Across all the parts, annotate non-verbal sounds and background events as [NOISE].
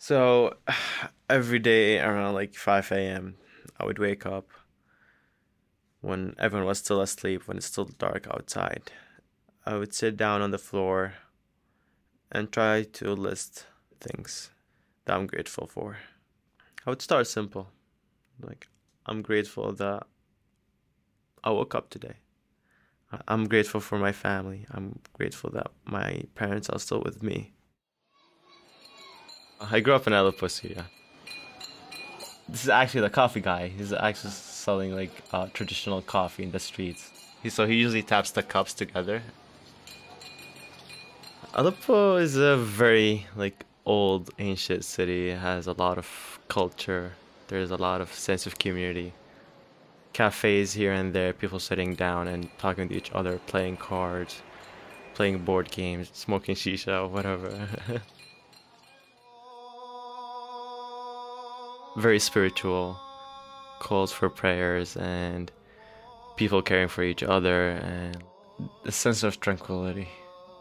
So [SIGHS] every day around like 5 a.m., I would wake up when everyone was still asleep, when it's still dark outside. I would sit down on the floor and try to list things that I'm grateful for. I would start simple. Like, I'm grateful that I woke up today. I'm grateful for my family. I'm grateful that my parents are still with me. I grew up in Aleppo, Syria. This is actually the coffee guy. He's actually selling like uh, traditional coffee in the streets. He, so he usually taps the cups together. Aleppo is a very like old, ancient city. It has a lot of culture. There's a lot of sense of community. Cafes here and there, people sitting down and talking to each other, playing cards, playing board games, smoking shisha, whatever. [LAUGHS] very spiritual calls for prayers and people caring for each other and a sense of tranquility,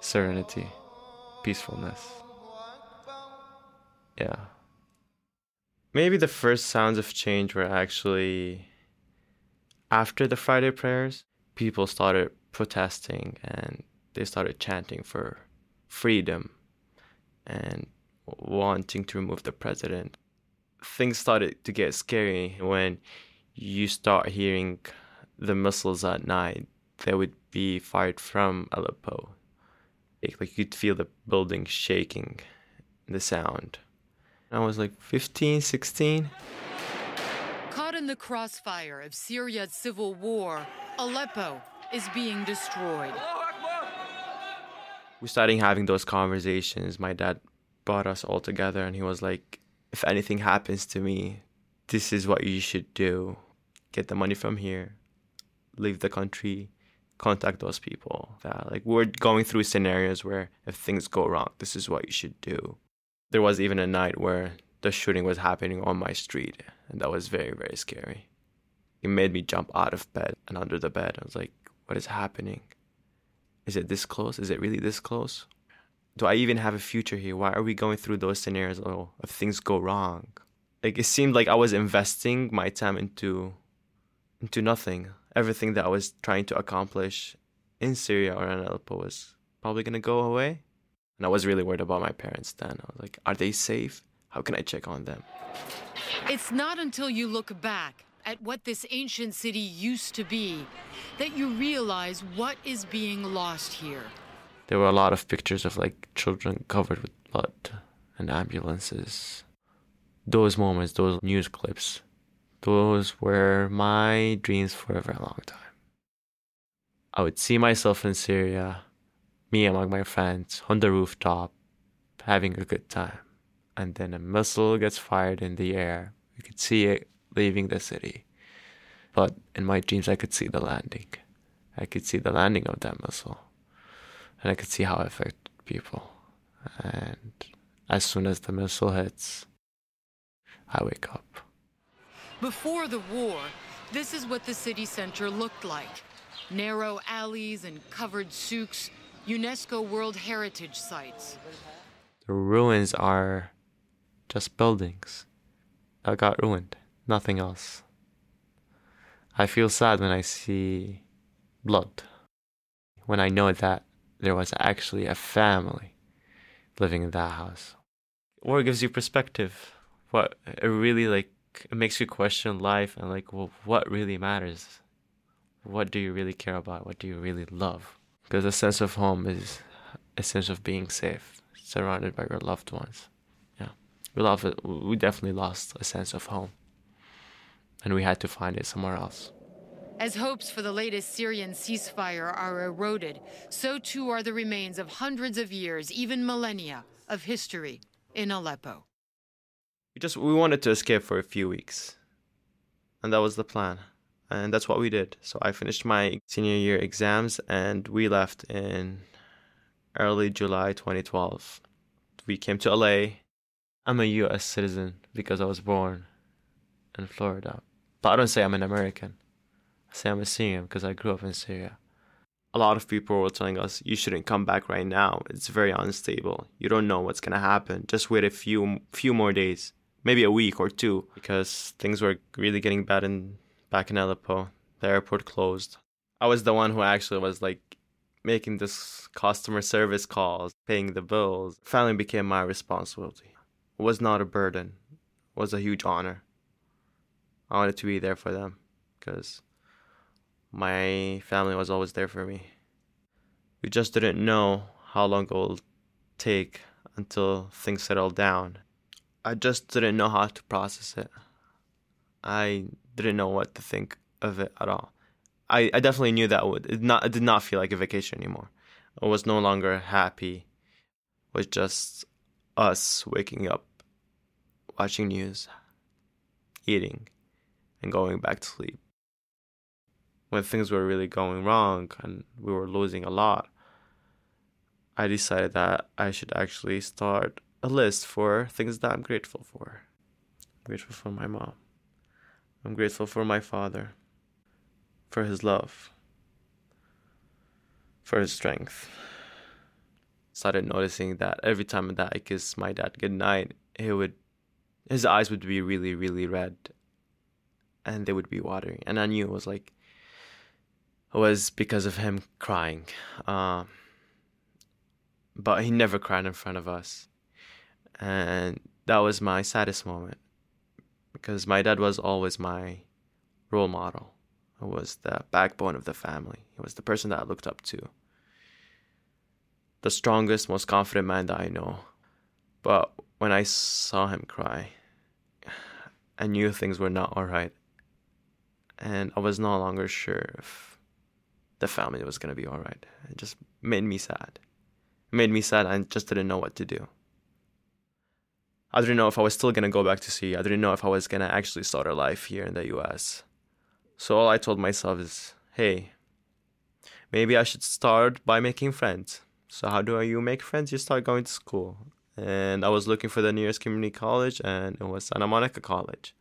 serenity, peacefulness. Yeah. Maybe the first sounds of change were actually after the Friday prayers. People started protesting and they started chanting for freedom and wanting to remove the president things started to get scary when you start hearing the missiles at night that would be fired from Aleppo. Like you'd feel the building shaking, the sound. I was like 15, 16. Caught in the crossfire of Syria's civil war, Aleppo is being destroyed. We started having those conversations. My dad brought us all together and he was like, if anything happens to me, this is what you should do. Get the money from here, leave the country, contact those people. That like we're going through scenarios where if things go wrong, this is what you should do. There was even a night where the shooting was happening on my street, and that was very very scary. It made me jump out of bed and under the bed. I was like, what is happening? Is it this close? Is it really this close? Do I even have a future here? Why are we going through those scenarios oh, if things go wrong? Like it seemed like I was investing my time into into nothing. Everything that I was trying to accomplish in Syria or in Aleppo was probably gonna go away. And I was really worried about my parents then. I was like, are they safe? How can I check on them? It's not until you look back at what this ancient city used to be that you realize what is being lost here there were a lot of pictures of like children covered with blood and ambulances. Those moments, those news clips, those were my dreams for a very long time. I would see myself in Syria, me among my friends on the rooftop, having a good time. And then a missile gets fired in the air. We could see it leaving the city. But in my dreams, I could see the landing. I could see the landing of that missile and I could see how it affected people. And as soon as the missile hits, I wake up. Before the war, this is what the city center looked like narrow alleys and covered souks, UNESCO World Heritage sites. The ruins are just buildings that got ruined, nothing else. I feel sad when I see blood, when I know that there was actually a family living in that house. War gives you perspective. What it really like it makes you question life and like, well, what really matters? What do you really care about? What do you really love? Because a sense of home is a sense of being safe, surrounded by your loved ones. Yeah, we love it. We definitely lost a sense of home, and we had to find it somewhere else. As hopes for the latest Syrian ceasefire are eroded, so too are the remains of hundreds of years, even millennia, of history in Aleppo. We just we wanted to escape for a few weeks. And that was the plan. And that's what we did. So I finished my senior year exams and we left in early July 2012. We came to LA. I'm a US citizen because I was born in Florida. But I don't say I'm an American. Say I'm a Syrian because I grew up in Syria. a lot of people were telling us you shouldn't come back right now. It's very unstable. You don't know what's gonna happen. Just wait a few few more days, maybe a week or two, because things were really getting bad in back in Aleppo. The airport closed. I was the one who actually was like making this customer service calls, paying the bills. Family became my responsibility. It was not a burden. It was a huge honor. I wanted to be there for them because my family was always there for me. We just didn't know how long it will take until things settled down. I just didn't know how to process it. I didn't know what to think of it at all. I, I definitely knew that would it not it did not feel like a vacation anymore. I was no longer happy with just us waking up, watching news, eating, and going back to sleep when things were really going wrong and we were losing a lot, I decided that I should actually start a list for things that I'm grateful for. I'm grateful for my mom. I'm grateful for my father, for his love, for his strength. Started noticing that every time that I kissed my dad goodnight, he would, his eyes would be really, really red, and they would be watering, and I knew it was like was because of him crying. Uh, but he never cried in front of us. And that was my saddest moment because my dad was always my role model. He was the backbone of the family. He was the person that I looked up to. The strongest, most confident man that I know. But when I saw him cry, [SIGHS] I knew things were not all right. And I was no longer sure if the family was going to be all right. It just made me sad. It made me sad. I just didn't know what to do. I didn't know if I was still going to go back to Syria. I didn't know if I was going to actually start a life here in the US. So all I told myself is, hey, maybe I should start by making friends. So how do you make friends? You start going to school. And I was looking for the nearest community college, and it was Santa Monica College.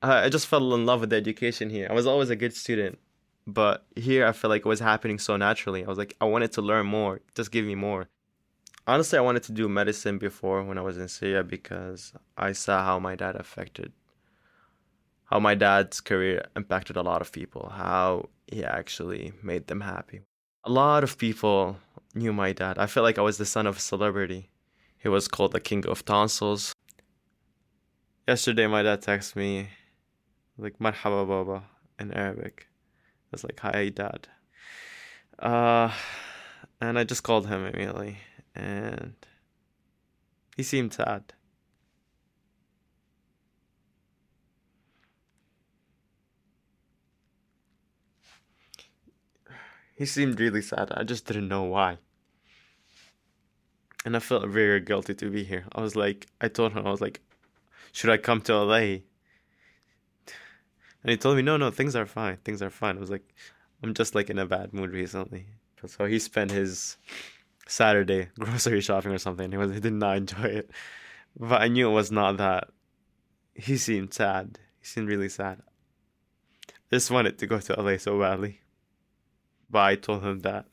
I just fell in love with the education here. I was always a good student but here I felt like it was happening so naturally. I was like, I wanted to learn more. Just give me more. Honestly, I wanted to do medicine before when I was in Syria because I saw how my dad affected, how my dad's career impacted a lot of people, how he actually made them happy. A lot of people knew my dad. I felt like I was the son of a celebrity. He was called the king of tonsils. Yesterday, my dad texted me, like, Marhaba Baba in Arabic was like, "Hi, Dad." Uh, and I just called him immediately, and he seemed sad. He seemed really sad. I just didn't know why. And I felt very guilty to be here. I was like, I told him, I was like, should I come to LA? And he told me, no, no, things are fine. Things are fine. I was like, I'm just like in a bad mood recently. So he spent his Saturday [LAUGHS] grocery shopping or something. He was he did not enjoy it, but I knew it was not that. He seemed sad. He seemed really sad. I just wanted to go to LA so badly, but I told him that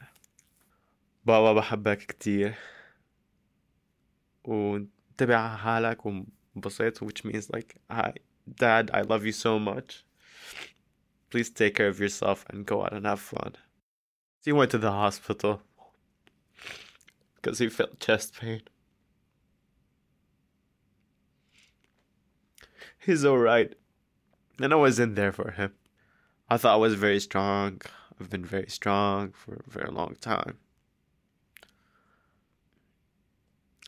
بابا بحبك كتير وتبع حالك وانبسط which means like I dad I love you so much Please take care of yourself and go out and have fun. He went to the hospital because he felt chest pain. He's alright. And I was in there for him. I thought I was very strong. I've been very strong for a very long time.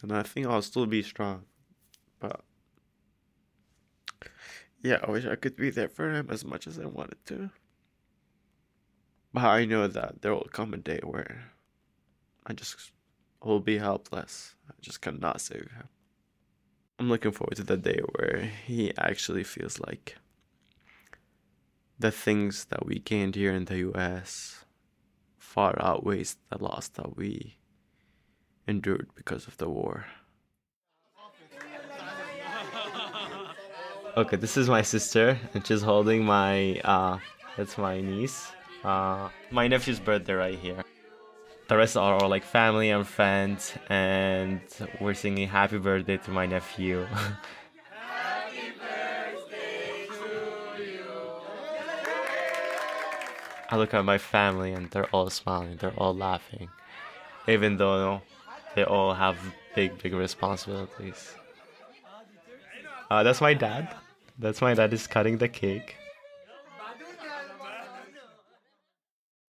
And I think I'll still be strong. But yeah, I wish I could be there for him as much as I wanted to. But I know that there will come a day where I just will be helpless. I just cannot save him. I'm looking forward to the day where he actually feels like the things that we gained here in the US far outweighs the loss that we endured because of the war. Okay, this is my sister, and she's holding my, uh, that's my niece. Uh, my nephew's birthday right here. the rest are all like family and friends, and we're singing happy birthday to my nephew. Happy [LAUGHS] birthday. I look at my family and they're all smiling, they're all laughing, even though they all have big, big responsibilities. Uh, that's my dad. That's my dad is cutting the cake.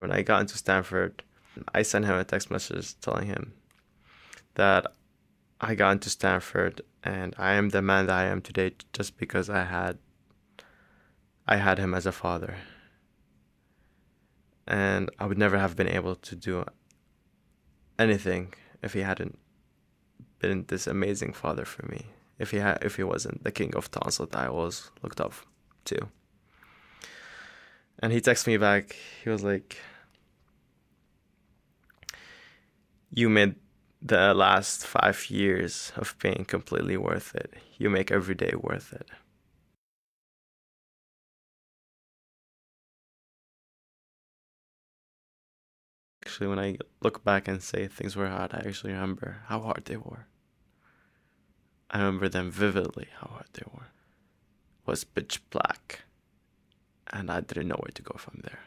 When I got into Stanford, I sent him a text message telling him that I got into Stanford and I am the man that I am today just because I had I had him as a father. And I would never have been able to do anything if he hadn't been this amazing father for me. If he had if he wasn't the king of tonsil that I was looked up to. And he texted me back, he was like you made the last five years of pain completely worth it. You make every day worth it. Actually, when I look back and say things were hard, I actually remember how hard they were. I remember them vividly, how hard they were. Was pitch black, and I didn't know where to go from there.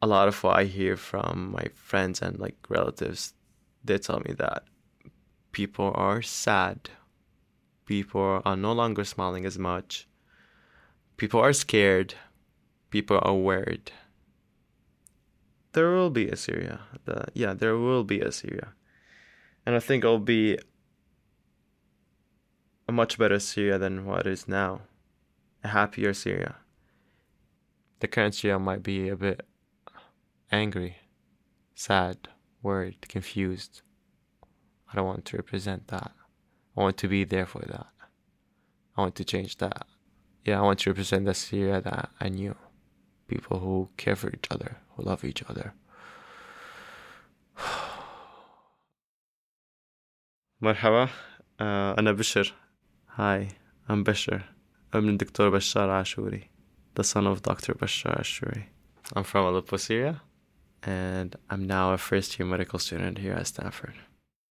A lot of what I hear from my friends and like relatives they tell me that people are sad. People are no longer smiling as much. People are scared. People are worried. There will be a Syria. The, yeah, there will be a Syria. And I think it'll be much better Syria than what it is now. A happier Syria. The current Syria might be a bit angry, sad, worried, confused. I don't want to represent that. I want to be there for that. I want to change that. Yeah, I want to represent the Syria that I knew. People who care for each other, who love each other. مرحبا أنا بشر Hi, I'm Bashar. I'm Dr. Bashar Ashuri, the son of Dr. Bashar Ashuri. I'm from Aleppo, Syria and I'm now a first year medical student here at Stanford.